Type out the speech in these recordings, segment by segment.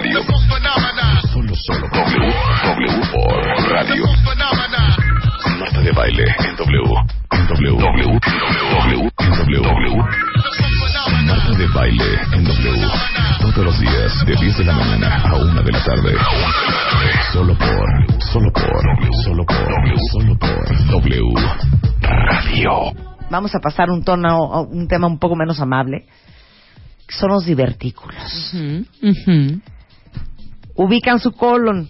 Radio. Solo, solo. W, W por Radio. Marta de baile en W. En W. W. W. En W. W. Marta de baile en W. Todos los días, de 10 de la mañana a 1 de la tarde. Solo por, solo por, solo por, solo por W Radio. Vamos a pasar un tono, un tema un poco menos amable, son los divertículos. Ubican su colon.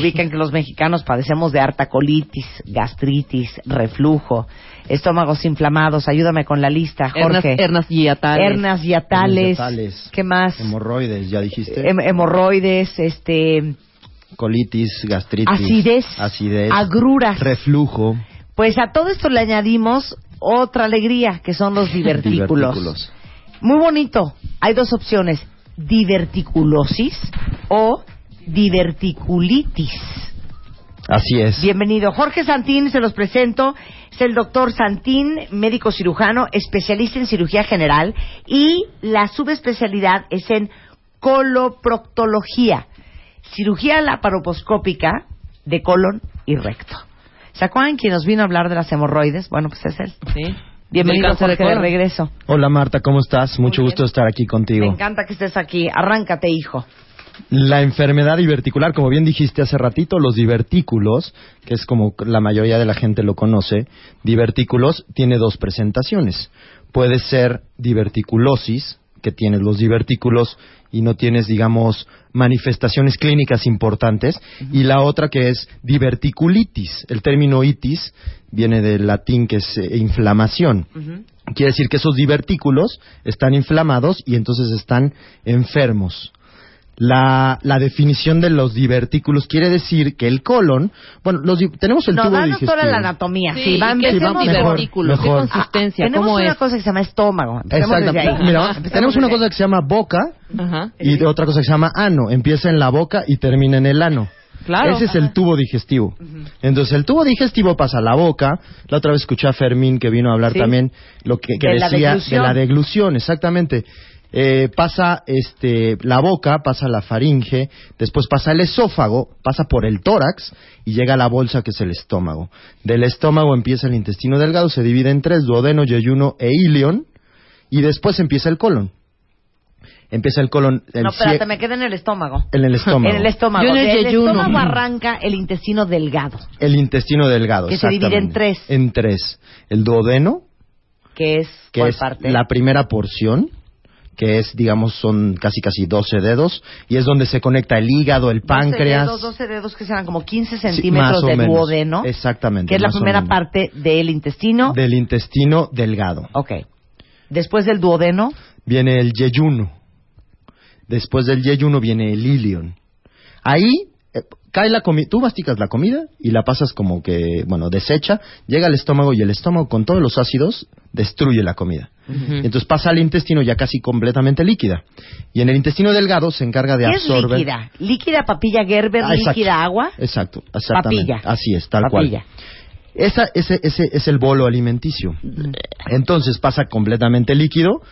Ubican que los mexicanos padecemos de harta colitis, gastritis, reflujo, estómagos inflamados. Ayúdame con la lista, Jorge. Hernas, hiatales. Hernas. ¿Qué más? Hemorroides, ya dijiste. Hem- hemorroides, este, Colitis, gastritis. acidez, Acidez. agruras. Reflujo. Pues a todo esto le añadimos otra alegría, que son los divertículos. Divertículos. Muy bonito. Hay dos opciones, diverticulosis o diverticulitis. Así es. Bienvenido. Jorge Santín, se los presento. Es el doctor Santín, médico cirujano, especialista en cirugía general y la subespecialidad es en coloproctología, cirugía laparoposcópica de colon y recto. ¿Se acuerdan quién nos vino a hablar de las hemorroides? Bueno, pues es él. Sí. Bienvenido, Del cáncer de Jorge, de colon. regreso. Hola Marta, ¿cómo estás? Mucho gusto estar aquí Me contigo. encanta que estés aquí. Arráncate, hijo. La enfermedad diverticular, como bien dijiste hace ratito, los divertículos, que es como la mayoría de la gente lo conoce, divertículos tiene dos presentaciones. Puede ser diverticulosis, que tienes los divertículos y no tienes, digamos, manifestaciones clínicas importantes, y la otra que es diverticulitis. El término itis viene del latín que es eh, inflamación. Quiere decir que esos divertículos están inflamados y entonces están enfermos. La, la definición de los divertículos quiere decir que el colon, bueno, los, tenemos el No, tubo digestivo. toda la anatomía. Sí, Sí, va, ¿y qué es un empecemos mejor, consistencia? Ah, tenemos ¿Cómo una es? cosa que se llama estómago. Exacto. Mira, tenemos una cosa que se llama boca Ajá. y otra cosa que se llama ano. Empieza en la boca y termina en el ano. Claro. Ese es el tubo digestivo. Entonces, el tubo digestivo pasa a la boca. La otra vez escuché a Fermín que vino a hablar Sí. también lo que, que De la decía de la deglución, exactamente. Eh, pasa este, la boca, pasa la faringe, después pasa el esófago, pasa por el tórax y llega a la bolsa que es el estómago. Del estómago empieza el intestino delgado, se divide en tres, duodeno, yeyuno e ilion, y después empieza el colon. Empieza el colon el No, espérate, cie- me quedé en el estómago. en el estómago. En el estómago. Yo en el estómago arranca el intestino delgado, El intestino delgado. Que se divide en tres. En tres. El duodeno, que es que ¿cuál es parte? la primera porción, que es, digamos, son casi casi 12 dedos, y es donde se conecta el hígado, el 12 páncreas. dedos, 12 dedos que serán como 15 Sí, centímetros o de duodeno. Exactamente. Que es la primera parte del intestino. Del intestino delgado. Ok. Después del duodeno, Viene el yeyuno. Después del yeyuno viene el ilion. Ahí cae la comida, tú masticas la comida y la pasas como que, bueno, desecha, llega al estómago y el estómago con todos los ácidos destruye la comida. Y entonces pasa al intestino ya casi completamente líquida. Y en el intestino delgado se encarga de ¿qué es absorber. líquida? ¿Líquida papilla Gerber? Ah. ¿Líquida agua? Exacto, exactamente. Papilla. Así es, tal Papilla. cual. Esa, ese, ese es el bolo alimenticio. Entonces pasa completamente líquido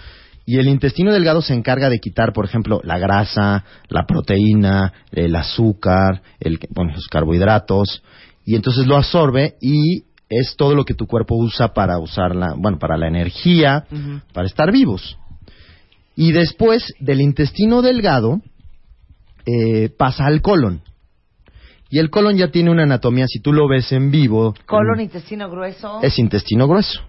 y el intestino delgado se encarga de quitar, por ejemplo, la grasa, la proteína, el azúcar, el, bueno, los carbohidratos y entonces lo absorbe y es todo lo que tu cuerpo usa para usarla, bueno, para la energía, para estar vivos. Y después del intestino delgado eh, pasa al colon. Y el colon ya tiene una anatomía, si tú lo ves en vivo, Colon, intestino grueso. es intestino grueso.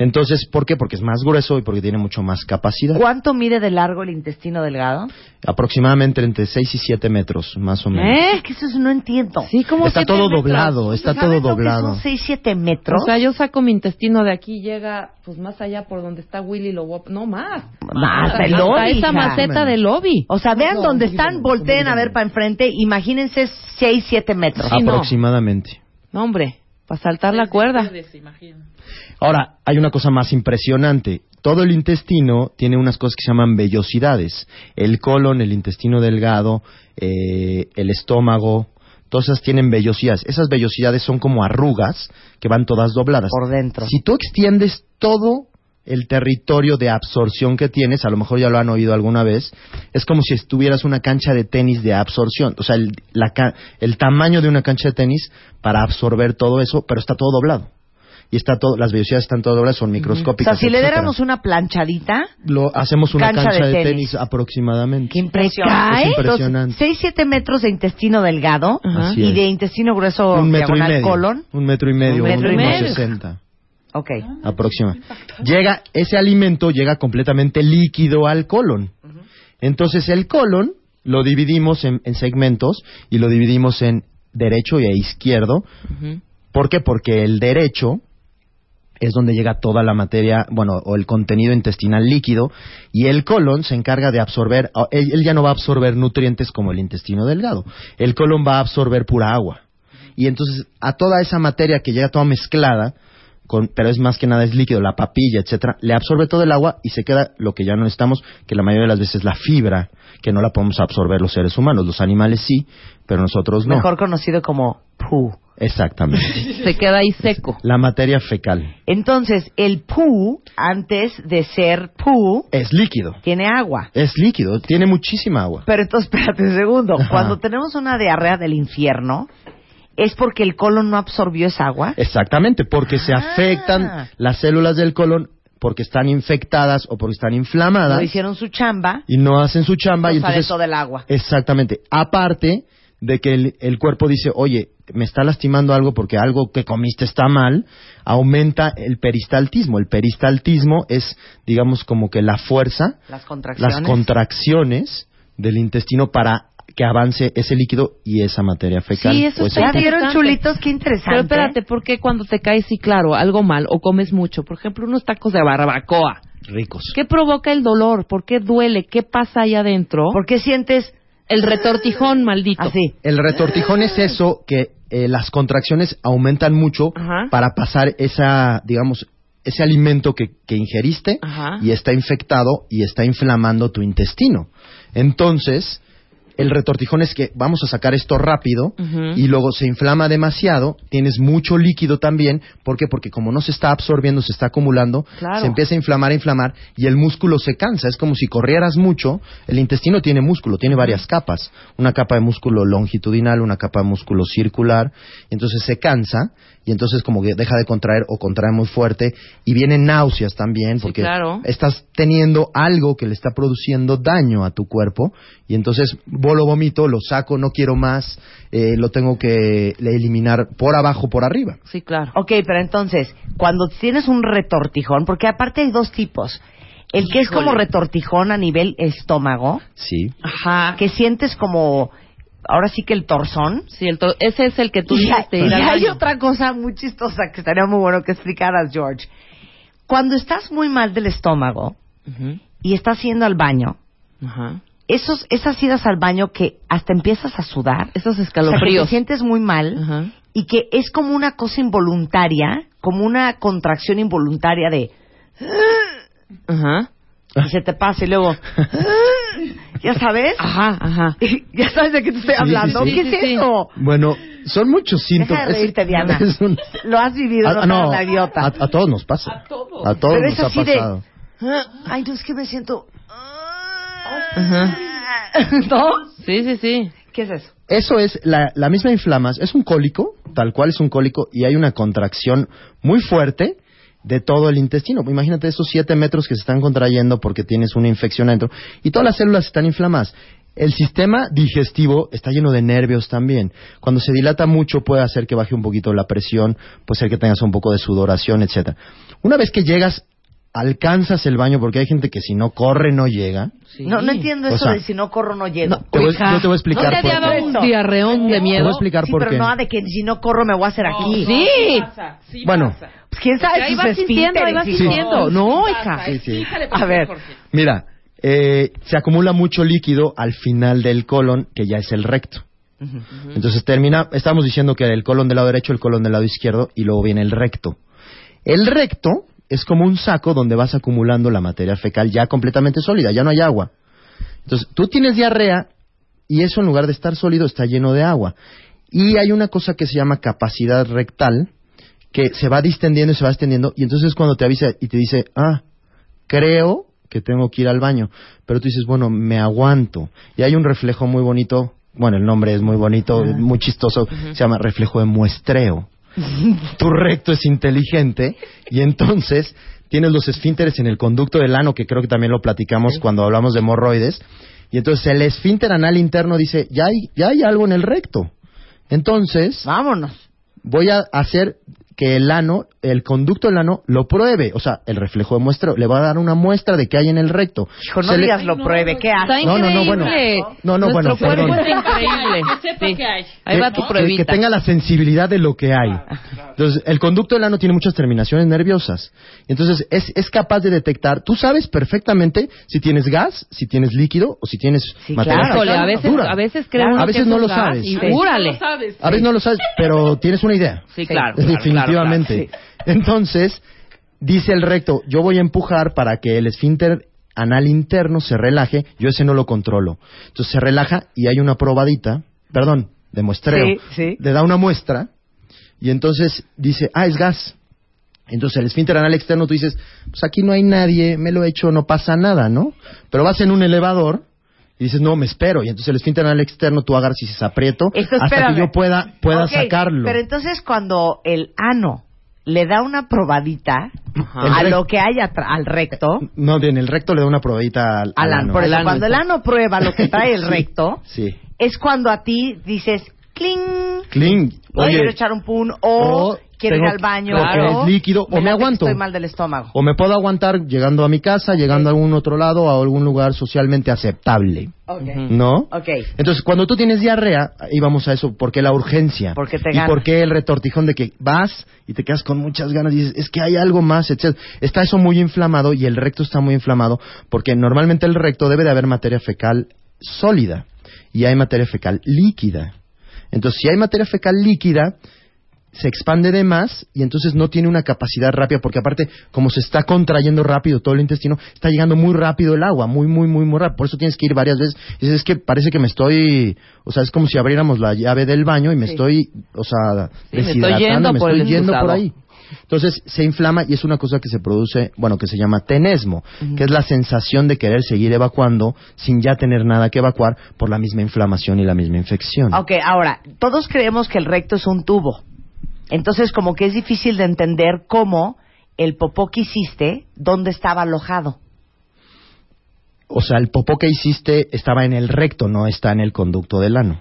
Entonces, ¿por qué? Porque es más grueso y porque tiene mucho más capacidad. ¿Cuánto mide de largo el intestino delgado? Aproximadamente entre 6 y 7 metros, más o menos. ¿Eh? Que eso no entiendo. Sí, ¿cómo Está todo doblado, está todo doblado. Son 6, 7 metros. O sea, yo saco mi intestino de aquí y llega pues más allá por donde está Willy lo no más. Más del lobby. esa maceta del lobby. O sea, vean dónde están, volteen a ver para enfrente, imagínense 6, 7 metros. Aproximadamente. No, hombre, para saltar la cuerda. Ahora, hay una cosa más impresionante. Todo el intestino tiene unas cosas que se llaman vellosidades. El colon, el intestino delgado, eh, el estómago, todas esas tienen vellosidades. Esas vellosidades son como arrugas que van todas dobladas. Por dentro. Si tú extiendes todo el territorio de absorción que tienes, a lo mejor ya lo han oído alguna vez, es como si estuvieras una cancha de tenis de absorción, o sea, el, el tamaño de una cancha de tenis para absorber todo eso, pero está todo doblado y está todo, las velocidades están todas dobladas, son microscópicas. O sea, si le diéramos una planchadita, lo hacemos una cancha, de, tenis. aproximadamente. Qué impresionante. Es impresionante. 6, 7 metros de intestino delgado y de intestino grueso un metro diagonal y medio, colon. Un metro y medio, un metro y medio. 60. Ok. Aproxima. Llega, ese alimento llega completamente líquido al colon. Entonces el colon lo dividimos en, segmentos y lo dividimos en derecho y izquierdo. ¿Por qué? Porque el derecho es donde llega toda la materia, bueno, o el contenido intestinal líquido, y el colon se encarga de absorber, él, ya no va a absorber nutrientes como el intestino delgado, el colon va a absorber pura agua. Y entonces a toda esa materia que llega toda mezclada, pero es más que nada es líquido, la papilla, etcétera, le absorbe todo el agua y se queda lo que ya no necesitamos, que la mayoría de las veces la fibra, que no la podemos absorber los seres humanos, los animales sí, pero nosotros no. Mejor conocido como poo. Exactamente. Se queda ahí seco. La materia fecal. Entonces, el poo, antes de ser poo... Es líquido. Tiene agua. Es líquido, tiene muchísima agua. Pero entonces, espérate un segundo. Cuando tenemos una diarrea del infierno, ¿es porque el colon no absorbió esa agua? Exactamente, porque se ah. afectan las células del colon porque están infectadas o porque están inflamadas. No hicieron su chamba. Y no hacen su chamba. y entonces, todo el agua. Exactamente. Aparte de que el, cuerpo dice, oye, me está lastimando algo porque algo que comiste está mal, aumenta el peristaltismo. El peristaltismo es, digamos, como que la fuerza, las contracciones, las contracciones del intestino para que avance ese líquido y esa materia fecal. Sí, eso pues, está vieron chulitos? Qué interesante. Pero espérate, ¿por qué cuando te caes, sí, claro, algo mal o comes mucho? Por ejemplo, unos tacos de barbacoa. Ricos. ¿Qué provoca el dolor? ¿Por qué duele? ¿Qué pasa ahí adentro? ¿Por qué sientes el retortijón, maldito. Así. El retortijón es eso que eh, las contracciones aumentan mucho para pasar esa, digamos, ese alimento que, que ingeriste y está infectado y está inflamando tu intestino. Entonces, el retortijón es que vamos a sacar esto rápido y luego se inflama demasiado, tienes mucho líquido también, ¿por qué? Porque como no se está absorbiendo, se está acumulando, se empieza a inflamar, a inflamar y el músculo se cansa, es como si corrieras mucho, el intestino tiene músculo, tiene varias capas, una capa de músculo longitudinal, una capa de músculo circular, entonces se cansa y entonces como que deja de contraer o contrae muy fuerte. Y vienen náuseas también porque estás teniendo algo que le está produciendo daño a tu cuerpo. Y entonces lo vomito, lo saco, no quiero más, eh, lo tengo que eliminar por abajo, por arriba. Sí, claro. Ok, pero entonces, cuando tienes un retortijón, porque aparte hay dos tipos. El que es como retortijón a nivel estómago. Sí. Ajá. Que sientes como ahora sí que el torzón. Sí, el ese es el que tú y, y hay otra cosa muy chistosa que estaría muy bueno que explicaras, George. Cuando estás muy mal del estómago y estás yendo al baño, esos, esas idas al baño que hasta empiezas a sudar, esos escalofríos, o te sientes muy mal y que es como una cosa involuntaria, como una contracción involuntaria de... Ajá. Y se te pasa y luego... ¿Ya sabes? Ajá, ajá. ¿Ya sabes de qué te estoy hablando? ¿Qué es eso? Bueno, son muchos síntomas. Deja de reírte, Diana. Lo has vivido, a, no, no la idiota. A, todos nos pasa. A todos. A todos nos ha pasado. De... Ay, no, es que me siento... Ajá. ¿No? Sí, sí, sí. ¿Qué es eso? Eso es la, la misma inflamación. Es un cólico, tal cual es un cólico, y hay una contracción muy fuerte de todo el intestino. Imagínate esos siete metros que se están contrayendo porque tienes una infección adentro y todas las células están inflamadas. el sistema digestivo está lleno de nervios también. Cuando se dilata mucho puede hacer que baje un poquito la presión, puede ser que tengas un poco de sudoración, etcétera. Una vez que llegas, alcanzas el baño, porque hay gente que si no corre no llega. No, no entiendo O eso sea, de si no corro no llego. Te voy- yo te voy a explicar ¿No te por ha dado qué. un diarreón de Te voy miedo? a explicar sí, por pero qué. no de que si no corro me voy a hacer aquí. Sí. Bueno, Pues quién sabe Ahí vas sintiendo, ahí vas sintiendo. No, hija. Sí, sí. A ver, Mira, eh, se acumula mucho líquido al final del colon, que ya es el recto. Entonces termina, estamos diciendo que el colon del lado derecho, el colon del lado izquierdo, y luego viene el recto. El recto es como un saco donde vas acumulando la materia fecal ya completamente sólida, ya no hay agua. Entonces, tú tienes diarrea y eso en lugar de estar sólido está lleno de agua. Y hay una cosa que se llama capacidad rectal, que se va distendiendo y se va extendiendo, y entonces cuando te avisa y te dice, ah, creo que tengo que ir al baño, pero tú dices, bueno, me aguanto. Y hay un reflejo muy bonito, bueno, el nombre es muy bonito, muy chistoso, se llama reflejo de muestreo. Tu recto es inteligente y entonces tienes los esfínteres en el conducto del ano, que creo que también lo platicamos cuando hablamos de hemorroides, y entonces el esfínter anal interno dice, ya hay, ya hay algo en el recto. Entonces, vámonos. voy a hacer que el ano, el conducto del ano, lo pruebe. O sea, el reflejo de muestra le va a dar una muestra de qué hay en el recto. Hijo, no Se le- digas lo pruebe, ¿qué Está haces? No, no, no, bueno. No, no, bueno, Nuestro cuerpo perdón. es increíble. Que sepa Sí. que hay. Ahí va tu que- pruebita. Que tenga la sensibilidad de lo que hay. Entonces, el conducto del ano tiene muchas terminaciones nerviosas. Entonces, es, es capaz de detectar. Tú sabes perfectamente si tienes gas, si tienes líquido o si tienes Sí, materia claro. Fecal a veces, dura. a veces creo Claro. uno A veces que no lo gas sabes. Y Sí. A veces no lo sabes, pero tienes una idea. Sí, claro. claro, Definitivamente. claro, Entonces, dice el recto, yo voy a empujar para que el esfínter anal interno se relaje, yo ese no lo controlo. Entonces se relaja y hay una probadita, perdón, de muestreo. Sí, sí. Le da una muestra y entonces dice, ah, es gas. Entonces el esfínter anal externo tú dices, pues aquí no hay nadie, me lo he hecho, no pasa nada, ¿no? Pero vas en un elevador y dices, no, me espero. Y entonces el esfínter anal externo tú agarras y dices, aprieto Esto, hasta que yo pueda, pueda sacarlo. Pero entonces cuando el ano le da una probadita Ajá. a lo que hay atra- al recto, No, bien, el recto le da una probadita al, al al ano. Por eso, ano, cuando el ano prueba lo que trae el recto, Sí. es cuando a ti dices, cling, Clean. o Oye, quiero echar un pun, o, o quiero ir al baño, porque o es líquido, o me aguanto. Estoy mal del estómago. o me puedo aguantar llegando a mi casa, llegando a algún otro lado, a algún lugar socialmente aceptable. Ok. ¿No? Ok. Entonces, cuando tú tienes diarrea, ahí vamos a eso, ¿por qué la urgencia? Porque te y gana. por qué el retortijón de que vas y te quedas con muchas ganas y dices, es que hay algo más, etc. Está eso muy inflamado y el recto está muy inflamado porque normalmente el recto debe de haber materia fecal sólida y hay materia fecal líquida. Entonces, si hay materia fecal líquida, se expande de más y entonces no tiene una capacidad rápida porque aparte como se está contrayendo rápido todo el intestino está llegando muy rápido el agua muy muy muy muy rápido. Por eso tienes que ir varias veces. Y dices, es que parece que me estoy o sea es como si abriéramos la llave del baño y me estoy o sea Sí, me estoy deshidratando yendo me por estoy yendo por ahí entonces se inflama y es una cosa que se produce, bueno, que se llama tenesmo, que es la sensación de querer seguir evacuando sin ya tener nada que evacuar por la misma inflamación y la misma infección. Ok, ahora, todos creemos que el recto es un tubo. Entonces, como que es difícil de entender cómo el popó que hiciste, dónde estaba alojado. O sea, el popó que hiciste estaba en el recto, no está en el conducto del ano.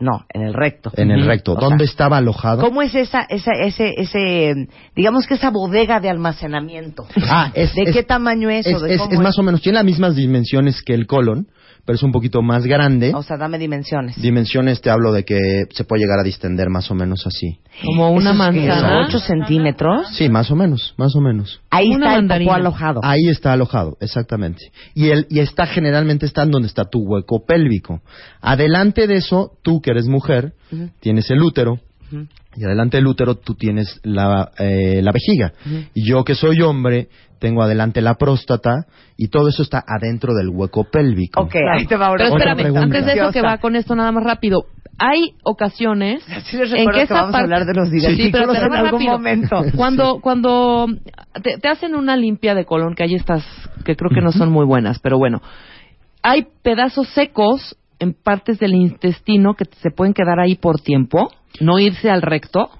No, en el recto. En el recto. O ¿Dónde sea, estaba alojado? ¿Cómo es esa, esa, ese, ese, digamos que esa bodega de almacenamiento? Ah, es, ¿De es- qué tamaño es? es, o de es- cómo es más o menos, tiene las mismas dimensiones que el colon, pero es un poquito más grande. O sea, dame dimensiones. Dimensiones te hablo de que se puede llegar a distender más o menos así. Como una manzana. ¿Ocho centímetros? Sí, más o menos, más o menos. Ahí está el mandarina. popó alojado. Ahí está alojado, exactamente. Y, el, y está generalmente está en donde está tu hueco pélvico. Adelante de eso, tú que eres mujer, tienes el útero. Y adelante del útero tú tienes la, eh, la vejiga. Y yo que soy hombre, tengo adelante la próstata y todo eso está adentro del hueco pélvico. Ok, ahí te va ahora Pero espérame, pregunta. antes de eso que va con esto nada más rápido. Hay ocasiones Sí les en que vamos a hablar de los Sí, pero en algún rápido. momento. Cuando, cuando te, te hacen una limpia de colon, que hay estas que creo que no son muy buenas, pero bueno, hay pedazos secos en partes del intestino que se pueden quedar ahí por tiempo, no irse al recto.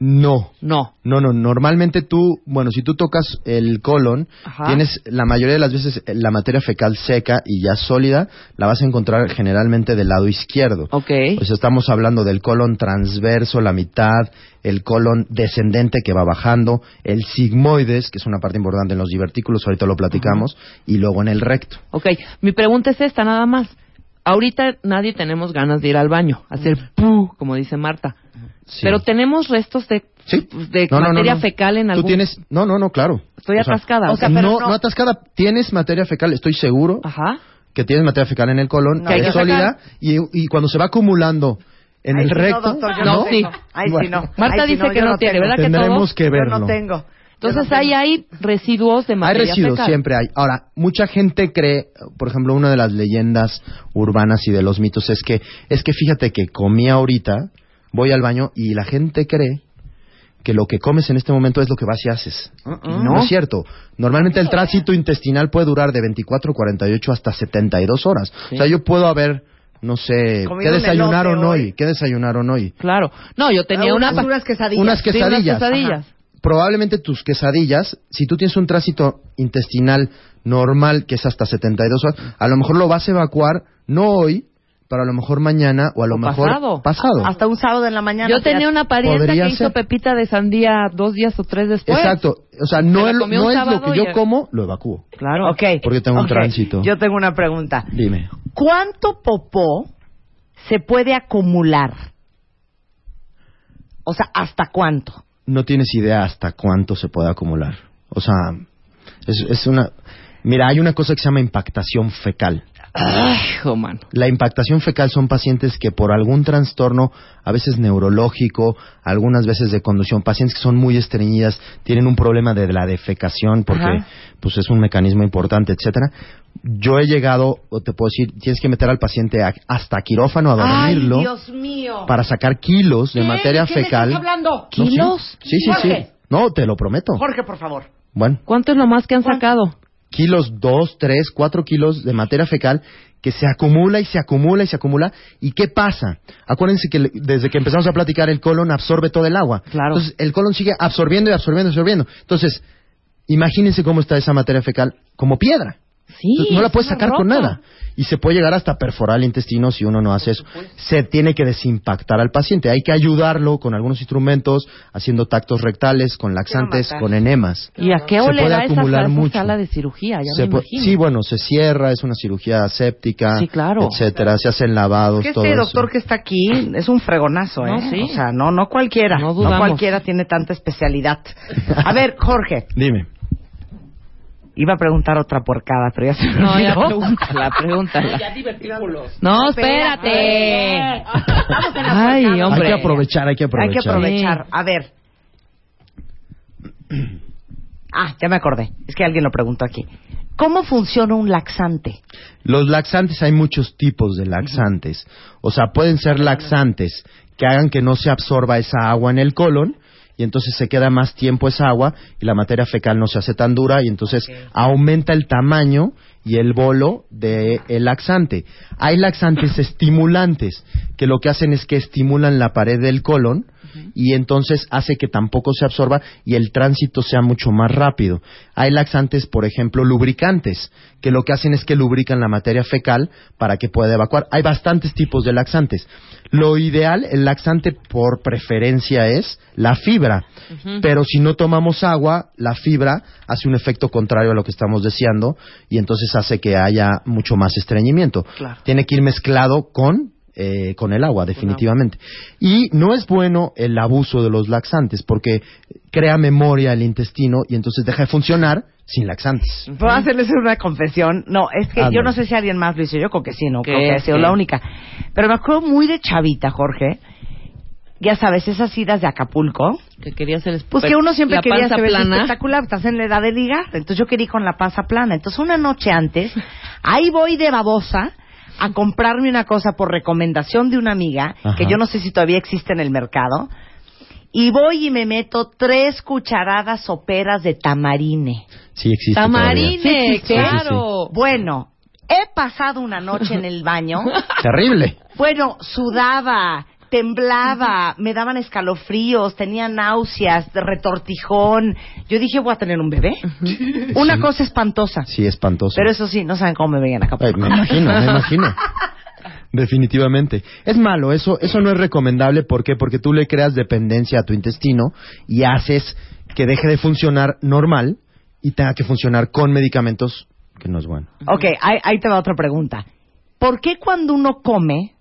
No. No. No, no, normalmente tú, bueno, si tú tocas el colon, Ajá. tienes la mayoría de las veces eh, la materia fecal seca y ya sólida, la vas a encontrar generalmente del lado izquierdo. Ok. Sea, estamos hablando del colon transverso, la mitad, el colon descendente que va bajando, el sigmoides, que es una parte importante en los divertículos, ahorita lo platicamos, y luego en el recto. Ok, mi pregunta es esta nada más. Ahorita nadie tenemos ganas de ir al baño, hacer pu, como dice Marta. Sí. Pero tenemos restos de, Sí. de No, no, no, materia no. fecal en algún... Tú tienes, no, no, no, claro. Estoy O sea, atascada. o sea, pero no, no- no atascada, tienes materia fecal, estoy seguro Ajá. que tienes materia fecal en el colon, No, que es sólida, y, y cuando se va acumulando en Ay, el recto, No, doctor, yo No, no, sí. no. Marta Ay, dice no, que yo no tiene, tengo. ¿verdad que tendremos todos? que Yo verlo. no tengo. Entonces ahí hay residuos de Hay materia residuos, fecal. siempre hay. Ahora, mucha gente cree, por ejemplo, una de las leyendas urbanas y de los mitos es que, es que fíjate que comí ahorita, voy al baño y la gente cree que lo que comes en este momento es lo que vas y haces. Y no. es cierto. Normalmente el tránsito intestinal puede durar de 24, 48 hasta 72 horas. O sea, yo puedo haber, no sé, Comido ¿qué un desayunaron hoy? hoy. ¿Qué desayunaron hoy? Claro. No, yo tenía Ah, una... unas- unas quesadillas. Unas Sí, unas quesadillas. Probablemente tus quesadillas, si tú tienes un tránsito intestinal normal que es hasta 72 horas, a lo mejor lo vas a evacuar no hoy, pero a lo mejor mañana o a lo O mejor pasado. pasado. Hasta un sábado en la mañana. Yo tenía una parienta Podría que hizo ser. pepita de sandía dos días o tres después. Exacto. O sea, no, es, lo- no es que yo y- como, lo evacúo. Claro. Ok. Porque tengo un tránsito. Yo tengo una pregunta. Dime. ¿Cuánto popó se puede acumular? O sea, ¿hasta cuánto? No tienes idea hasta cuánto se puede acumular. O sea, es, es una... Mira, hay una cosa que se llama impactación fecal. Hijo, mano. La impactación fecal son pacientes que por algún trastorno, a veces neurológico, algunas veces de conducción, pacientes que son muy estreñidas, tienen un problema de la defecación porque Ajá. pues es un mecanismo importante, etcétera. Yo he llegado, o te puedo decir, tienes que meter al paciente a- hasta quirófano a dormirlo Ay, Dios mío. para sacar kilos de materia ¿De qué me fecal. estás hablando? No, sí. ¿Kilos? Sí, sí, sí. No, te lo prometo. Jorge, por favor. Bueno, ¿Cuánto es lo más que han sacado? Kilos, dos, tres, cuatro kilos de materia fecal que se acumula y se acumula y se acumula. ¿Y qué pasa? Acuérdense que desde que empezamos a platicar el colon absorbe todo el agua. Claro. Entonces el colon sigue absorbiendo y absorbiendo y absorbiendo. Entonces, imagínense cómo está esa materia fecal como piedra. Sí. Entonces, no la puedes sacar con nada. Y se puede llegar hasta perforar el intestino si uno no hace eso. Se tiene que desimpactar al paciente. Hay que ayudarlo con algunos instrumentos, haciendo tactos rectales, con laxantes, con enemas. ¿Y a qué Se ole puede da esa, acumular esa mucho. sala de cirugía? Ya Se me pu- imagino. sí, bueno, se cierra, es una cirugía séptica, Sí, claro. etcétera, se hacen lavados, todo este eso. doctor que está aquí es un fregonazo, ¿eh? No, sí. O sea, no, no cualquiera. No No, cualquiera tiene tanta especialidad. A ver, Jorge, Dime. Iba a preguntar otra porcada, pero ya se me No, ya olvidó. pregúntala, pregúntala. No, espérate. Ay, hombre. Hay que aprovechar, hay que Hay aprovechar. que aprovechar. A ver. Ah, ya me acordé. Es que alguien lo preguntó aquí. ¿Cómo funciona un laxante? Los laxantes, hay muchos tipos de laxantes. O sea, pueden ser laxantes que hagan que no se absorba esa agua en el colon y entonces se queda más tiempo esa agua y la materia fecal no se hace tan dura y entonces aumenta el tamaño y el bolo del laxante. Hay laxantes estimulantes que lo que hacen es que estimulan la pared del colon y entonces hace que tampoco se absorba y el tránsito sea mucho más rápido. Hay laxantes, por ejemplo, lubricantes, que lo que hacen es que lubrican la materia fecal para que pueda evacuar. Hay bastantes tipos de laxantes. Lo ideal, el laxante por preferencia es la fibra, pero si no tomamos agua, la fibra hace un efecto contrario a lo que estamos deseando y entonces hace que haya mucho más estreñimiento. Tiene que ir mezclado con eh, con el agua, definitivamente. Y no es bueno el abuso de los laxantes porque crea memoria el intestino y entonces deja de funcionar sin laxantes. ¿Puedo hacerles una confesión? No, es que Ándale. yo no sé si alguien más lo hizo. Yo creo que sí, no creo que he sido la única. Pero me acuerdo muy de chavita, Jorge. Ya sabes, esas idas de Acapulco. Que quería hacer Pues que uno siempre quería panza se ve plana. espectacular, estás en la edad de ligar. Entonces yo quería ir con la panza plana. Entonces una noche antes, ahí voy de babosa a comprarme una cosa por recomendación de una amiga, Ajá. que yo no sé si todavía existe en el mercado, y voy y me meto tres cucharadas soperas de tamarine. Sí existe Tamarine, todavía. Sí, sí, sí. claro. Bueno, he pasado una noche en el baño. Terrible. Bueno, sudaba, temblaba, me daban escalofríos, tenía náuseas, retortijón. Yo dije, voy a tener un bebé. Una cosa espantosa. Sí, espantoso. Pero eso sí, no saben cómo me veían acá. Ay, me imagino, me imagino. Definitivamente. Es malo, eso, eso no es recomendable. ¿Por qué? Porque tú le creas dependencia a tu intestino y haces que deje de funcionar normal y tenga que funcionar con medicamentos, que no es bueno. Ok, ahí, ahí te va otra pregunta. ¿Por qué cuando uno come,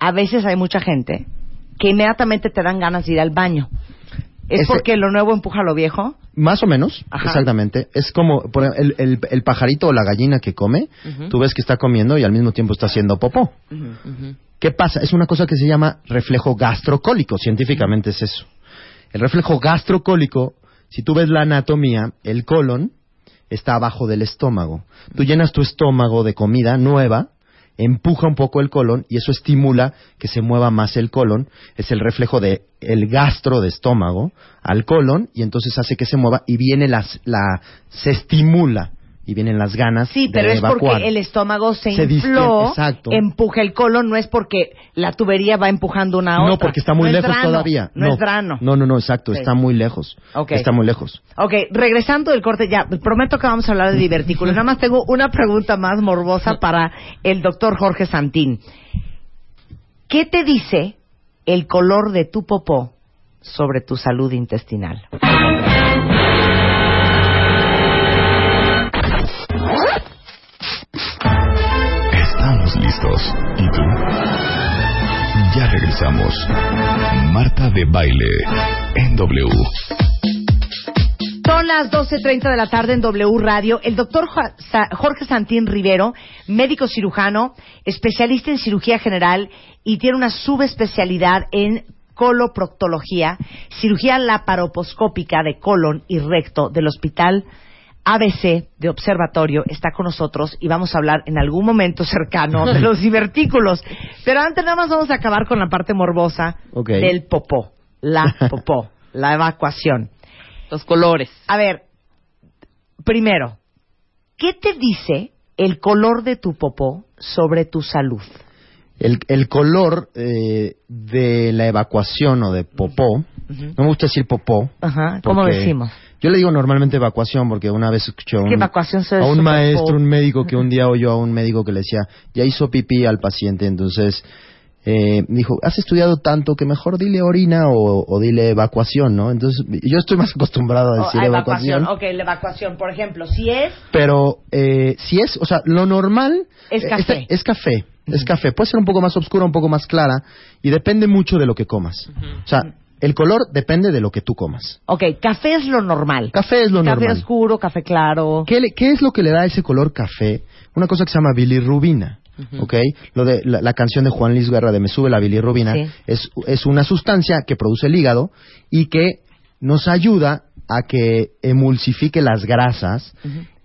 a veces hay mucha gente que inmediatamente te dan ganas de ir al baño? ¿Es Ese- porque lo nuevo empuja lo viejo? Más o menos, Ajá. exactamente. Es como por el, el- el pajarito o la gallina que come, tú ves que está comiendo y al mismo tiempo está haciendo popó. ¿Qué pasa? Es una cosa que se llama reflejo gastrocólico. Científicamente es eso. El reflejo gastrocólico, si tú ves la anatomía, el colon está abajo del estómago. Tú llenas tu estómago de comida nueva, empuja un poco el colon y eso estimula que se mueva más el colon. Es el reflejo de el gastro de estómago al colon y entonces hace que se mueva y viene las, la se estimula y vienen las ganas Sí, de pero es porque el estómago se, Se infló, empuja el colon, no es porque la tubería va empujando una a No, otra. porque está muy No es lejos drano, todavía. No, es drano. No, no, no, exacto, Sí. está muy lejos. Ok. Está muy lejos. Ok, regresando del corte, ya, prometo que vamos a hablar de divertículos. Nada más tengo una pregunta más morbosa para el doctor Jorge Santín. ¿Qué te dice el color de tu popó sobre tu salud intestinal? Listos. ¿Y tú? Ya regresamos. Marta de Baile en W. Son las 12.30 de la tarde en W Radio. El doctor Jorge Santín Rivero, médico cirujano, especialista en cirugía general y tiene una subespecialidad en coloproctología, cirugía laparoposcópica de colon y recto del Hospital ABC de Observatorio está con nosotros y vamos a hablar en algún momento cercano de los divertículos. Pero antes nada más vamos a acabar con la parte morbosa del popó, la popó, la evacuación. Los colores. A ver, primero, ¿qué te dice el color de tu popó sobre tu salud? El, el color eh, de la evacuación o de popó, no me gusta decir popó. Ajá, ¿cómo decimos? Yo le digo normalmente evacuación porque una vez escuché a ¿Qué un, evacuación a maestro, un médico que un día oyó a un médico que le decía, ya hizo pipí al paciente, entonces eh, dijo, has estudiado tanto que mejor dile orina o, o dile evacuación, ¿no? Entonces yo estoy más acostumbrado a Oh, decir a evacuación. Ok, la evacuación, por ejemplo, si es Pero eh, si es, o sea, lo normal Es eh, café. Es, café, es café. Puede ser un poco más oscura, un poco más clara y depende mucho de lo que comas. O sea, el color depende de lo que tú comas. Ok, café es lo normal. Café es lo café normal. oscuro, café claro. ¿Qué, le- qué es lo que le da ese color café? Una cosa que se llama bilirrubina. ¿Ok? Lo de la, la canción de Juan Luis Guerra de Me sube la bilirrubina Sí. es, es una sustancia que produce el hígado y que nos ayuda a que emulsifique las grasas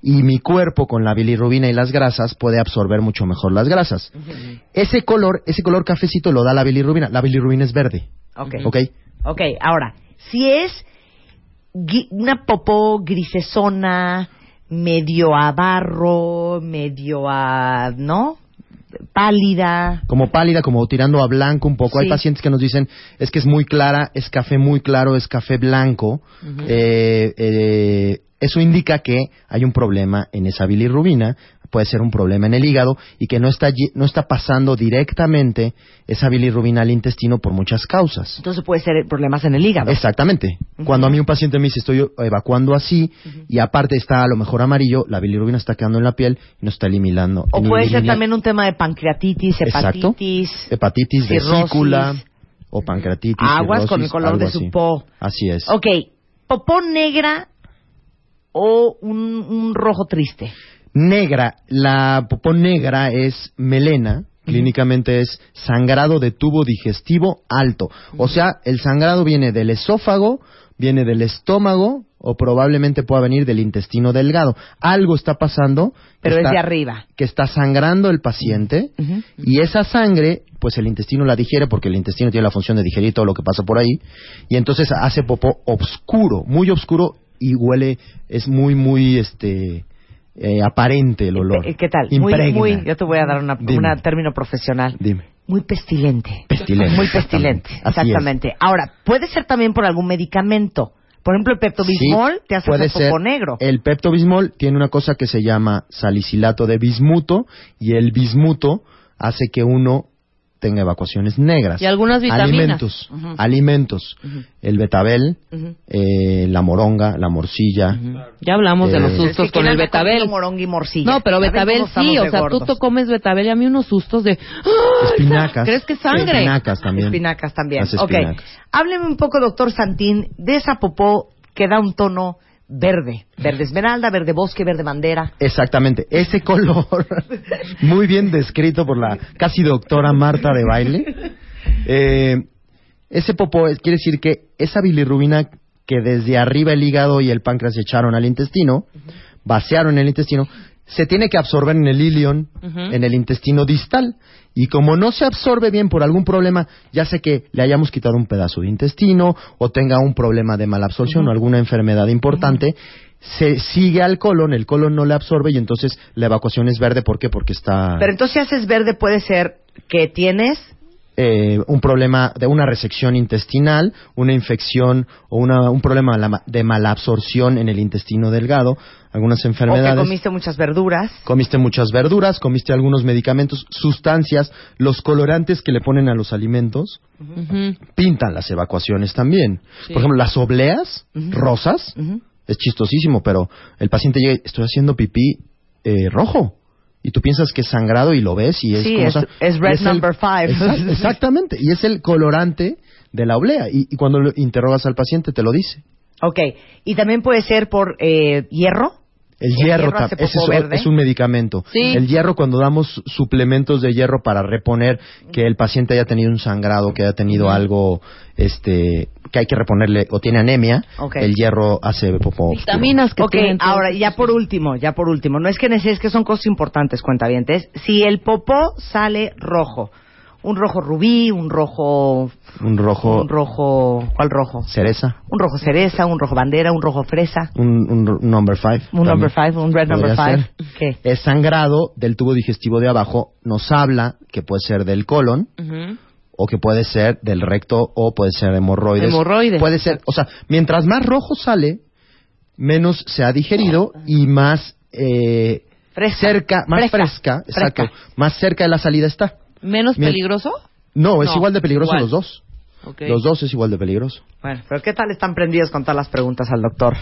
y mi cuerpo con la bilirrubina y las grasas puede absorber mucho mejor las grasas. Ese color, ese color cafecito lo da la bilirrubina. La bilirrubina es verde. Ok. ¿Ok? Ok, ahora, si es una popó grisesona, medio a barro, medio a, ¿no? Pálida. como pálida, como tirando a blanco un poco. Hay pacientes que nos dicen, es que es muy clara, es café muy claro, es café blanco. Eh, eh, eso indica que hay un problema en esa bilirrubina, puede ser un problema en el hígado y que no está, no está pasando directamente esa bilirrubina al intestino por muchas causas. Entonces puede ser problemas en el hígado. Exactamente. Cuando a mí un paciente me dice estoy evacuando así y aparte está a lo mejor amarillo, la bilirrubina está quedando en la piel y no está eliminando. O puede ser también un tema de pancreatitis, Exacto. hepatitis. hepatitis, cirrosis. vesícula o pancreatitis. Aguas con el cirrosis, color de su así. po. Así es. Ok, popó negra o un, un rojo triste. Negra, la popó negra es melena, clínicamente es sangrado de tubo digestivo alto. O sea, el sangrado viene del esófago, viene del estómago o probablemente pueda venir del intestino delgado. Algo está pasando. Pero es de arriba. que está sangrando el paciente y esa sangre, pues el intestino la digiere porque el intestino tiene la función de digerir todo lo que pasa por ahí y entonces hace popó oscuro, muy oscuro y huele, es muy, muy, este, eh, aparente el olor. ¿Qué tal? Muy, Impregna. muy, yo te voy a dar una término profesional. Dime. Muy pestilente. Pestilente. Muy pestilente, exactamente. Ahora, puede ser también por algún medicamento. Por ejemplo, el Pepto-Bismol Sí, te hace puede ser. negro. El Pepto-Bismol tiene una cosa que se llama salicilato de bismuto y el bismuto hace que uno tenga evacuaciones negras. Y algunas vitaminas. Alimentos. Alimentos. El betabel, eh, la moronga, la morcilla. Ya hablamos de Eh, los Es Es sustos que con ¿quién el betabel. moronga y morcilla? No, pero betabel sí, de o sea, tú gordos. te comes betabel y a mí unos sustos de... ¡Ah! Espinacas. ¿Crees que es sangre? Espinacas también. Espinacas también. Las Ok. espinacas. Hábleme un poco, doctor Santín, de esa popó que da un tono verde. Verde esmeralda, verde bosque, verde bandera. Exactamente, ese color, muy bien descrito por la casi doctora Marta de baile. Eh, ese popó quiere decir que esa bilirrubina que desde arriba el hígado y el páncreas echaron al intestino, vaciaron el intestino, se tiene que absorber en el ilion, en el intestino distal. Y como no se absorbe bien por algún problema, ya sé que le hayamos quitado un pedazo de intestino o tenga un problema de mala absorción o alguna enfermedad importante, se sigue al colon, el colon no le absorbe y entonces la evacuación es verde. ¿Por qué? Porque está Pero entonces si haces verde puede ser que tienes... eh, un problema de una resección intestinal, una infección o una- un problema de la- de malabsorción en el intestino delgado, algunas O que enfermedades. comiste muchas verduras. Comiste muchas verduras, comiste algunos medicamentos, sustancias, los colorantes que le ponen a los alimentos pintan las evacuaciones también. Sí. Por ejemplo, las obleas rosas, es chistosísimo, pero el paciente llega y estoy haciendo pipí eh, rojo. Y tú piensas que es sangrado y lo ves y es Sí, como es- es red el- number five. Exact- exactamente. Y es el colorante de la oblea. Y, y cuando lo interrogas al paciente te lo dice. Ok. Y también puede ser por eh, hierro. El ¿El hierro, ese popó es, un medicamento. Sí. El hierro, cuando damos suplementos de hierro para reponer que el paciente haya tenido un sangrado, que haya tenido algo este, que hay que reponerle, o tiene anemia, el hierro hace popó. oscuro. Vitaminas que Ok, tienen ahora ya por último, ya por último, no es que necesites que son cosas importantes, cuentavientes. Si el popó sale rojo, un rojo rubí, un rojo, Un rojo un rojo, ¿cuál rojo? cereza, Un rojo cereza, un rojo bandera, un rojo fresa, un, un number five. un también. number five, un red number five. ¿Qué? Es sangrado del tubo digestivo de abajo, nos habla que puede ser del colon, Ujú. O que puede ser del recto o puede ser hemorroides. Hemorroides, Puede ser, o sea, mientras más rojo sale, menos se ha digerido y más eh, Fresca. cerca, más Fresca. fresca, exacto, Fresca. más cerca de la salida está. ¿Menos Mien- peligroso? No, es No, igual de peligroso igual. los dos. Los dos es igual de peligroso. Bueno, pero ¿qué tal están prendidos con todas las preguntas al doctor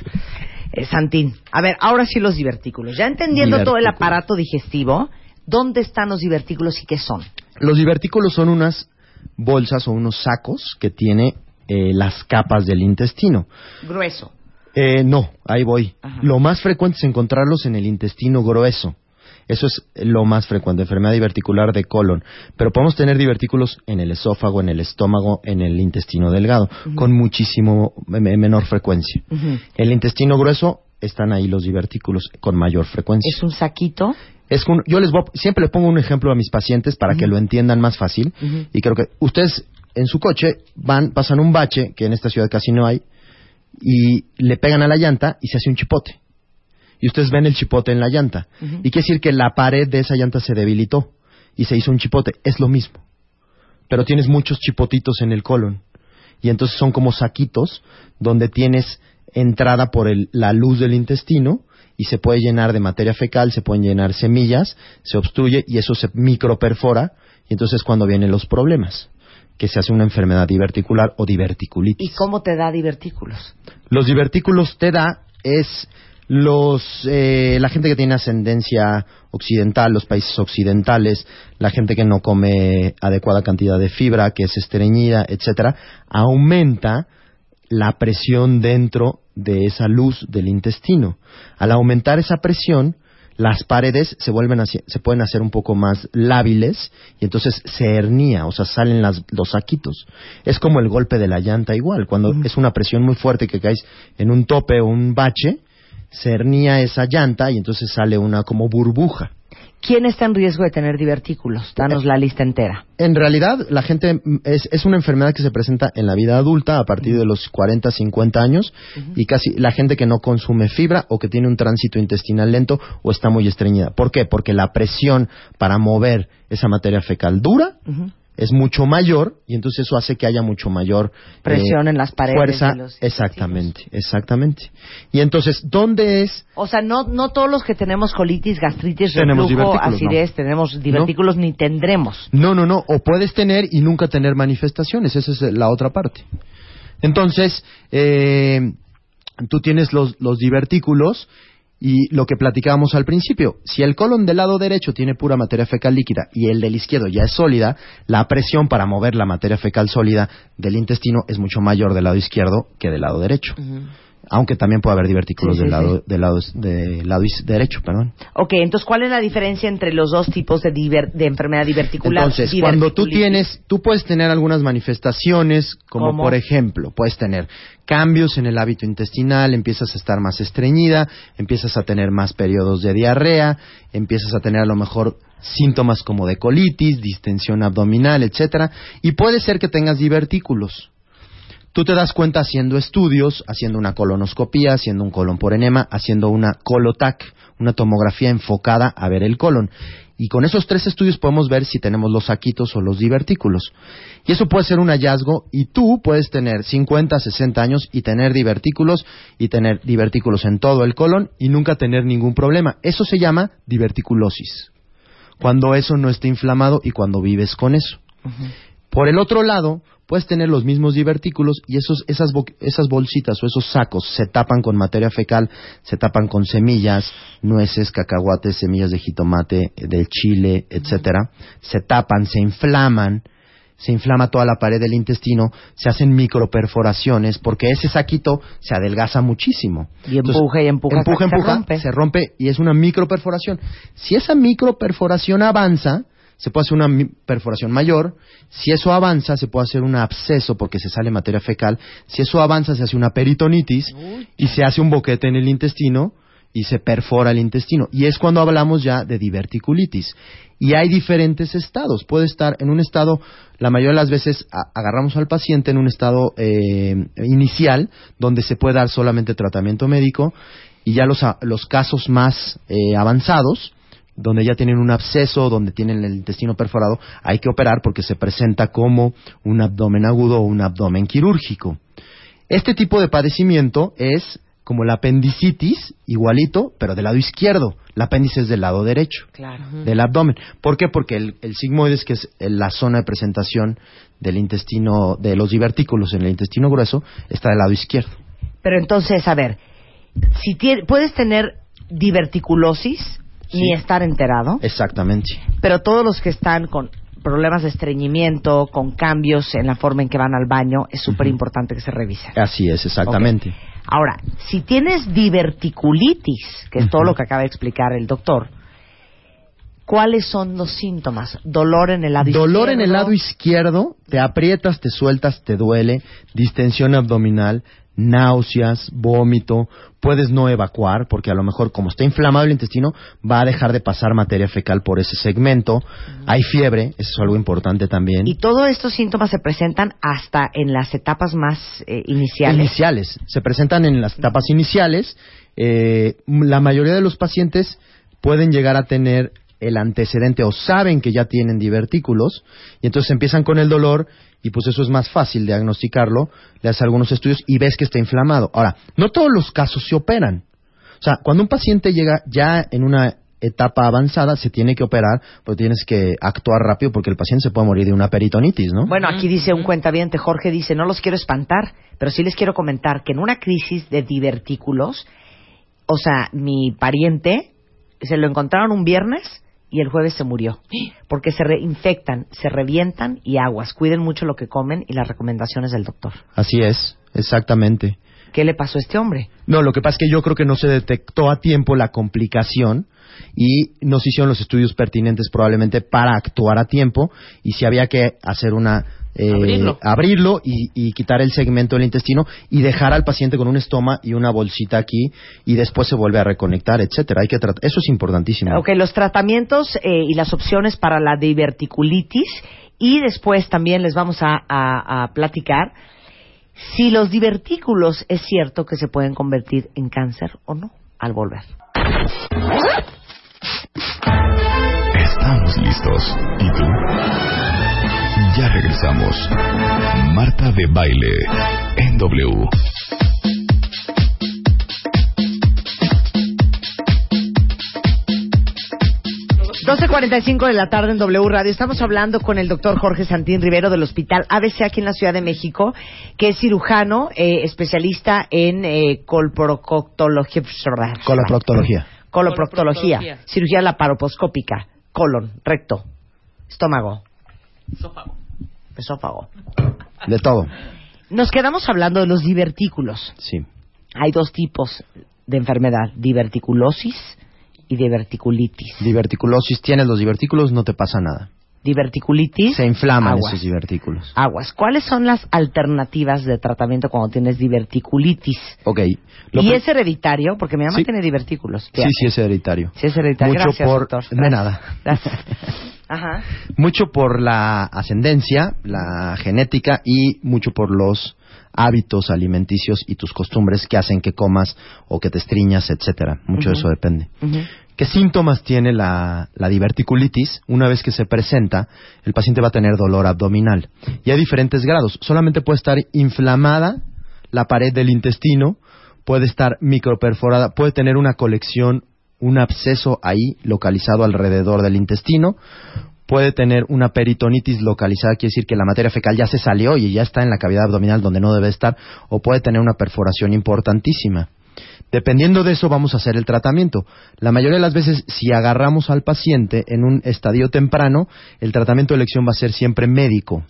eh, Santín? A ver, ahora sí los divertículos. Ya entendiendo todo el aparato digestivo, ¿dónde están los divertículos y qué son? Los divertículos son unas bolsas o unos sacos que tiene eh, las capas del intestino. Grueso. Eh, no, ahí voy. Ajá. Lo más frecuente es encontrarlos en el intestino grueso. Eso es lo más frecuente, enfermedad diverticular de colon. Pero podemos tener divertículos en el esófago, en el estómago, en el intestino delgado, con muchísimo me- menor frecuencia. El intestino grueso están ahí los divertículos con mayor frecuencia. Es un saquito. Es un- yo les voy, siempre le pongo un ejemplo a mis pacientes para que lo entiendan más fácil. Y creo que ustedes en su coche van, pasan un bache, que en esta ciudad casi no hay, y le pegan a la llanta y se hace un chipote. Y ustedes ven el chipote en la llanta. Y quiere decir que la pared de esa llanta se debilitó y se hizo un chipote. Es lo mismo. Pero tienes muchos chipotitos en el colon. Y entonces son como saquitos donde tienes entrada por el- la luz del intestino y se puede llenar de materia fecal, se pueden llenar semillas, se obstruye y eso se microperfora y entonces es cuando vienen los problemas, que se hace una enfermedad diverticular o diverticulitis. ¿Y cómo te da divertículos? Los divertículos te da es los eh, la gente que tiene ascendencia occidental, los países occidentales, la gente que no come adecuada cantidad de fibra, que es estreñida, etcétera, aumenta la presión dentro de esa luz del intestino. Al aumentar esa presión, las paredes se vuelven hacia- se pueden hacer un poco más lábiles y entonces se hernía, o sea, salen las- los saquitos. Es como el golpe de la llanta igual, cuando es una presión muy fuerte que caes en un tope o un bache, se hernía esa llanta y entonces sale una como burbuja. ¿Quién está en riesgo de tener divertículos? Danos la lista entera. En realidad, la gente es, es una enfermedad que se presenta en la vida adulta a partir de los 40, 50 años y casi la gente que no consume fibra o que tiene un tránsito intestinal lento o está muy estreñida. ¿Por qué? Porque la presión para mover esa materia fecal dura es mucho mayor y entonces eso hace que haya mucho mayor eh, presión en las paredes fuerza. los exactamente exactamente. Y entonces dónde es o sea no no todos los que tenemos colitis gastritis Tenemos reflujo acidez no. tenemos divertículos ni tendremos. No no no o puedes tener y nunca tener manifestaciones esa es la otra parte. Entonces eh, tú tienes los los divertículos y lo que platicábamos al principio, si el colon del lado derecho tiene pura materia fecal líquida y el del izquierdo ya es sólida, la presión para mover la materia fecal sólida del intestino es mucho mayor del lado izquierdo que del lado derecho. Aunque también puede haber divertículos Sí, sí, del, lado, sí. del, lado, del lado derecho, perdón. Ok, entonces ¿cuál es la diferencia entre los dos tipos de, diver- de enfermedad diverticular? Entonces, cuando tú tienes, tú puedes tener algunas manifestaciones, como ¿Cómo? por ejemplo, puedes tener cambios en el hábito intestinal, empiezas a estar más estreñida, empiezas a tener más periodos de diarrea, empiezas a tener a lo mejor síntomas como de colitis, distensión abdominal, etcétera, y puede ser que tengas divertículos. Tú te das cuenta haciendo estudios, haciendo una colonoscopía, haciendo un colon por enema, haciendo una colotac, una tomografía enfocada a ver el colon. Y con esos tres estudios podemos ver si tenemos los saquitos o los divertículos. Y eso puede ser un hallazgo y tú puedes tener 50, 60 años y tener divertículos y tener divertículos en todo el colon y nunca tener ningún problema. Eso se llama diverticulosis. Cuando eso no está inflamado y cuando vives con eso. Por el otro lado, puedes tener los mismos divertículos y esos, esas, bo- esas bolsitas o esos sacos se tapan con materia fecal, se tapan con semillas, nueces, cacahuates, semillas de jitomate, eh, de chile, etcétera. Se tapan, se inflaman, se inflama toda la pared del intestino, se hacen microperforaciones porque ese saquito se adelgaza muchísimo. Y empuja y empuja empuja, que se empuja, rompe. se rompe y es una microperforación. Si esa microperforación avanza, se puede hacer una perforación mayor. Si eso avanza, se puede hacer un absceso porque se sale materia fecal. Si eso avanza, se hace una peritonitis y se hace un boquete en el intestino y se perfora el intestino. Y es cuando hablamos ya de diverticulitis. Y hay diferentes estados. Puede estar en un estado, la mayoría de las veces agarramos al paciente en un estado eh, inicial, donde se puede dar solamente tratamiento médico, y ya los, los casos más eh, avanzados, donde ya tienen un absceso, donde tienen el intestino perforado, hay que operar porque se presenta como un abdomen agudo o un abdomen quirúrgico. Este tipo de padecimiento es como la apendicitis, igualito, pero del lado izquierdo. La apéndice es del lado derecho, Claro. del abdomen. ¿Por qué? Porque el, el sigmoides, que es la zona de presentación del intestino, de los divertículos en el intestino grueso, está del lado izquierdo. Pero entonces, a ver, si tie- puedes tener diverticulosis Sí. ni estar enterado, Exactamente. pero todos los que están con problemas de estreñimiento, con cambios en la forma en que van al baño, es súper importante que se revisen. Así es, exactamente. Ahora, si tienes diverticulitis, que es todo lo que acaba de explicar el doctor, ¿cuáles son los síntomas? Dolor en el lado Dolor en el izquierdo, lado izquierdo, te aprietas, te sueltas, te duele, distensión abdominal, náuseas, vómito, puedes no evacuar porque a lo mejor como está inflamado el intestino va a dejar de pasar materia fecal por ese segmento, hay fiebre, eso es algo importante también. Y todos estos síntomas se presentan hasta en las etapas más eh, iniciales. Iniciales, se presentan en las etapas iniciales, eh, la mayoría de los pacientes pueden llegar a tener el antecedente o saben que ya tienen divertículos y entonces empiezan con el dolor y pues eso es más fácil diagnosticarlo, le haces algunos estudios y ves que está inflamado. Ahora, no todos los casos se operan. O sea, cuando un paciente llega ya en una etapa avanzada, se tiene que operar, pero tienes que actuar rápido porque el paciente se puede morir de una peritonitis, ¿no? Bueno, aquí dice un cuentaviente, Jorge dice, no los quiero espantar, pero sí les quiero comentar que en una crisis de divertículos, o sea, mi pariente se lo encontraron un viernes y el jueves se murió. Porque se reinfectan, se revientan y aguas. Cuiden mucho lo que comen y las recomendaciones del doctor. Así es, exactamente. ¿Qué le pasó a este hombre? No, lo que pasa es que yo creo que no se detectó a tiempo la complicación y no se hicieron los estudios pertinentes probablemente para actuar a tiempo y si había que hacer una eh, Abrirlo. abrirlo y, y quitar el segmento del intestino y dejar al paciente con un estoma y una bolsita aquí y después se vuelve a reconectar, etcétera. Hay que tratar, eso es importantísimo. Ok, los tratamientos eh, y las opciones para la diverticulitis y después también les vamos a, a- a platicar si los divertículos es cierto que se pueden convertir en cáncer o no al volver. Estamos listos. ¿Y tú? Ya regresamos. Marta de Baile en W. 12.45 de la tarde en W Radio. Estamos hablando con el doctor Jorge Santín Rivero del Hospital ABC aquí en la Ciudad de México, que es cirujano, eh, especialista en eh, colproctología. Coloproctología. Coloproctología. Cirugía laparoposcópica. Colon, recto, estómago. Esófago. Esófago. De todo. Nos quedamos hablando de los divertículos. Sí. Hay dos tipos de enfermedad, diverticulosis y diverticulitis. Diverticulosis, tienes los divertículos, no te pasa nada. Diverticulitis. Se inflaman aguas. esos divertículos. Aguas. ¿Cuáles son las alternativas de tratamiento cuando tienes diverticulitis? Ok. Lo y es hereditario, porque mi mamá Sí. tiene divertículos. Sí, sí, es hereditario. Sí, es hereditario. Mucho Gracias, por... doctor. De Gracias. nada. Gracias. Ajá. Mucho por la ascendencia, la genética y mucho por los hábitos alimenticios y tus costumbres que hacen que comas o que te estriñas, etcétera. Mucho de eso depende. Ujú. ¿Qué síntomas tiene la, la diverticulitis? Una vez que se presenta, el paciente va a tener dolor abdominal. Y hay diferentes grados. Solamente puede estar inflamada la pared del intestino, puede estar microperforada, puede tener una colección, un absceso ahí localizado alrededor del intestino, puede tener una peritonitis localizada, quiere decir que la materia fecal ya se salió y ya está en la cavidad abdominal donde no debe estar, o puede tener una perforación importantísima. Dependiendo de eso vamos a hacer el tratamiento. La mayoría de las veces, si agarramos al paciente en un estadio temprano, el tratamiento de elección va a ser siempre médico.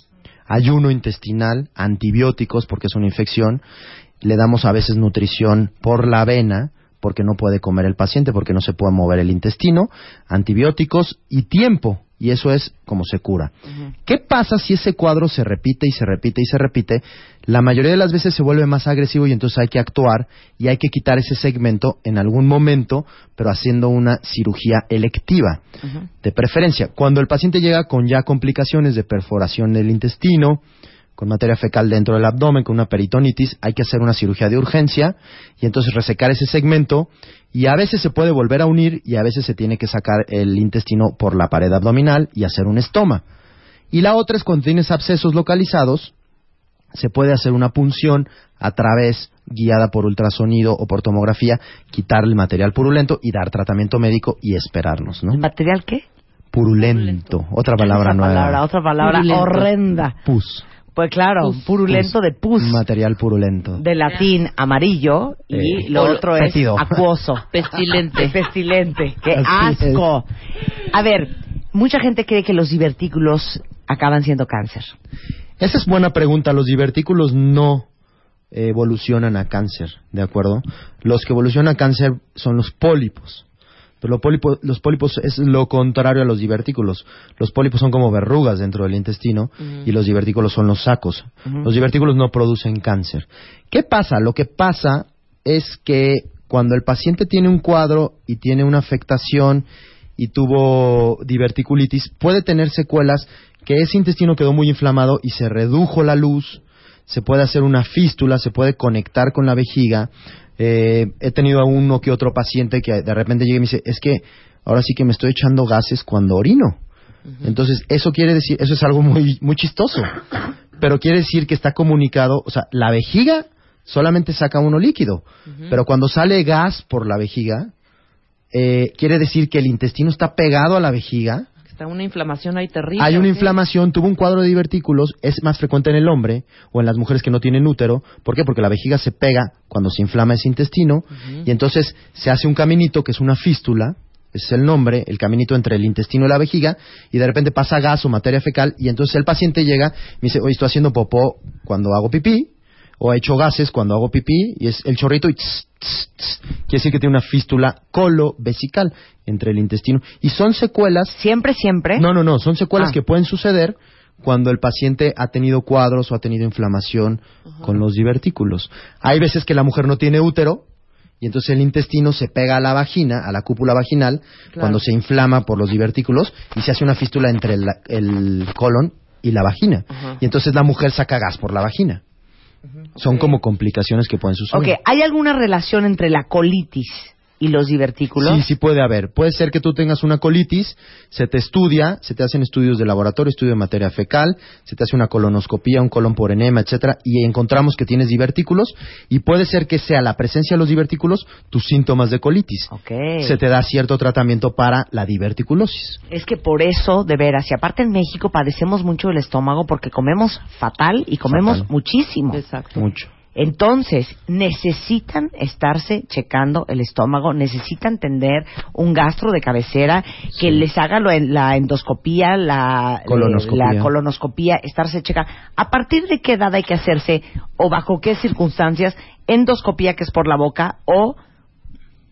Ayuno intestinal, antibióticos porque es una infección, le damos a veces nutrición por la vena porque no puede comer el paciente, porque no se puede mover el intestino, antibióticos y tiempo, y eso es como se cura. ¿Qué pasa si ese cuadro se repite y se repite y se repite? La mayoría de las veces se vuelve más agresivo y entonces hay que actuar y hay que quitar ese segmento en algún momento, pero haciendo una cirugía electiva. De preferencia, cuando el paciente llega con ya complicaciones de perforación del intestino, con materia fecal dentro del abdomen, con una peritonitis, hay que hacer una cirugía de urgencia y entonces resecar ese segmento y a veces se puede volver a unir y a veces se tiene que sacar el intestino por la pared abdominal y hacer un estoma. Y la otra es cuando tienes abscesos localizados, se puede hacer una punción a través, guiada por ultrasonido o por tomografía, quitar el material purulento y dar tratamiento médico y esperarnos, ¿no? ¿El material qué? Purulento, otra palabra nueva. palabra, otra palabra Purulento. horrenda. Pus. Pues claro, Pus. purulento de pus. Material purulento. De latín amarillo y Eh, lo otro es acuoso. Pestilente. Pestilente. ¡Qué Así es. asco! A ver, mucha gente cree que los divertículos acaban siendo cáncer. Esa es buena pregunta. Los divertículos no evolucionan a cáncer, ¿de acuerdo? Los que evolucionan a cáncer son los pólipos. Pero lo pólipo- los pólipos es lo contrario a los divertículos. Los pólipos son como verrugas dentro del intestino y los divertículos son los sacos. Los divertículos no producen cáncer. ¿Qué pasa? Lo que pasa es que cuando el paciente tiene un cuadro y tiene una afectación y tuvo diverticulitis, puede tener secuelas que ese intestino quedó muy inflamado y se redujo la luz, se puede hacer una fístula, se puede conectar con la vejiga. Eh, he tenido a uno que otro paciente que de repente llega y me dice, es que ahora sí que me estoy echando gases cuando orino. Entonces, eso quiere decir, eso es algo muy, muy chistoso, pero quiere decir que está comunicado, o sea, la vejiga solamente saca uno líquido, pero cuando sale gas por la vejiga, eh, quiere decir que el intestino está pegado a la vejiga, Está una inflamación ahí terrible. hay una inflamación, tuvo un cuadro de divertículos, es más frecuente en el hombre o en las mujeres que no tienen útero. ¿Por qué? Porque la vejiga se pega cuando se inflama ese intestino y entonces se hace un caminito que es una fístula, ese es el nombre, el caminito entre el intestino y la vejiga, y de repente pasa gas o materia fecal y entonces el paciente llega y me dice, hoy estoy haciendo popó cuando hago pipí, o he hecho gases cuando hago pipí, y es el chorrito y tss, tss, tss. quiere decir que tiene una fístula colovesical entre el intestino. Y son secuelas Siempre, siempre. no, no, no, son secuelas Ah. que pueden suceder cuando el paciente ha tenido cuadros o ha tenido inflamación con los divertículos. Hay veces que la mujer no tiene útero y entonces el intestino se pega a la vagina, a la cúpula vaginal, cuando se inflama por los divertículos y se hace una fístula entre el, el colon y la vagina. Y entonces la mujer saca gas por la vagina. Son como complicaciones que pueden suceder. Ok, ¿hay alguna relación entre la colitis y los divertículos? Sí, sí puede haber. Puede ser que tú tengas una colitis, se te estudia, se te hacen estudios de laboratorio, estudio de materia fecal, se te hace una colonoscopía, un colon por enema, etcétera, y encontramos que tienes divertículos y puede ser que sea la presencia de los divertículos tus síntomas de colitis. Ok. Se te da cierto tratamiento para la diverticulosis. Es que por eso, de veras, y aparte en México padecemos mucho el estómago porque comemos fatal y comemos Fatal. muchísimo. Exacto. Mucho. Entonces, necesitan estarse checando el estómago, necesitan tener un gastro de cabecera que les haga lo- la endoscopía, la Colonoscopía. la colonoscopía, estarse checando. ¿A partir de qué edad hay que hacerse o bajo qué circunstancias endoscopía que es por la boca o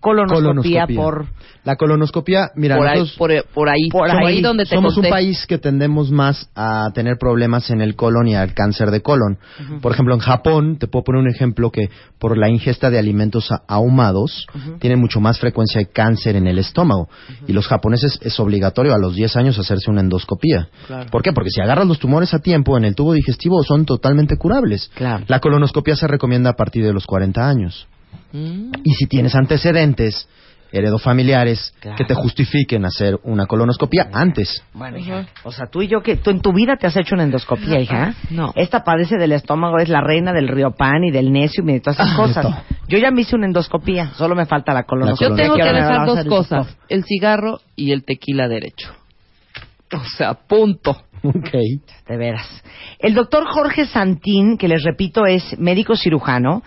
colonoscopía, por La colonoscopia, mira, por, ahí, nosotros por, por ahí, Por ahí. ahí donde te somos conté. un país que tendemos más a tener problemas en el colon y al cáncer de colon. Por ejemplo, en Japón, te puedo poner un ejemplo que por la ingesta de alimentos ahumados tienen mucho más frecuencia de cáncer en el estómago. Y los japoneses es obligatorio a los 10 años hacerse una endoscopía. Claro. ¿Por qué? Porque si agarras los tumores a tiempo en el tubo digestivo son totalmente curables. Claro. La colonoscopia se recomienda a partir de los 40 años. Mm. Y si tienes antecedentes heredofamiliares Claro. que te justifiquen hacer una colonoscopia antes. Bueno, hija, o sea, tú y yo que tú en tu vida te has hecho una endoscopia, hija. No. Esta padece del estómago, es la reina del río pan y del necio y de todas esas Ah, cosas. Yo ya me hice una endoscopía, solo me falta la colonoscopia. Yo tengo que dejar dos cosas, el cigarro y el tequila derecho. O sea, punto. Ok. De veras. El doctor Jorge Santín, que les repito es médico cirujano,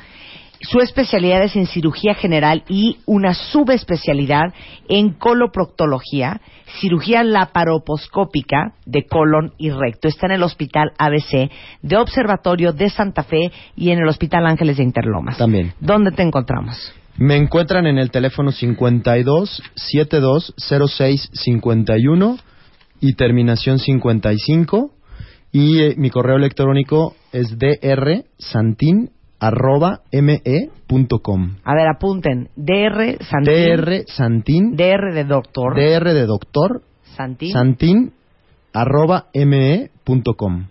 su especialidad es en cirugía general y una subespecialidad en coloproctología, cirugía laparoposcópica de colon y recto. Está en el Hospital ABC de Observatorio de Santa Fe y en el Hospital Ángeles de Interlomas. También. ¿Dónde te encontramos? Me encuentran en el teléfono 52 72 06 51 y terminación 55 y eh, mi correo electrónico es drsantin arroba me.com A ver, apunten. DR Santín. dr santin DR de doctor. dr de doctor Santín. santin arroba me.com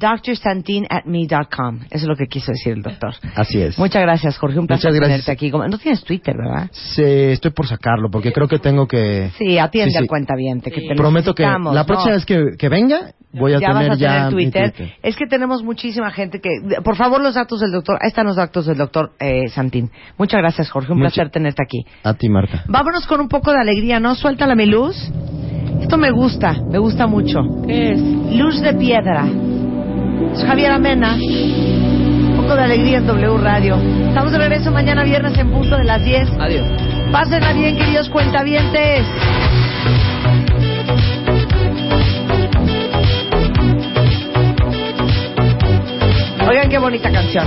drsantin at me.com. Eso es lo que quiso decir el doctor. así es Muchas gracias, Jorge. Un placer tenerte aquí. No tienes Twitter, ¿verdad? Se- estoy por sacarlo porque creo que tengo que Sí, atiende Sí, sí. al cuentaviente. Que te prometo que la ¿no? próxima vez que, que venga voy a ya tener vas a ya tener mi Twitter. Twitter. Es que tenemos muchísima gente que... Por favor, los datos del doctor. Ahí están los datos del doctor eh, Santín. Muchas gracias, Jorge. Un Mucho- placer tenerte aquí. a ti Marta Vámonos con un poco de alegría, ¿no? Suéltala mi luz. Esto me gusta, me gusta mucho. ¿Qué es? Luz de piedra. Es Javier Amena. Un poco de alegría en W Radio. Estamos de regreso mañana viernes en punto de las 10. Adiós. Pásenla bien, queridos cuentavientes. Oigan qué bonita canción.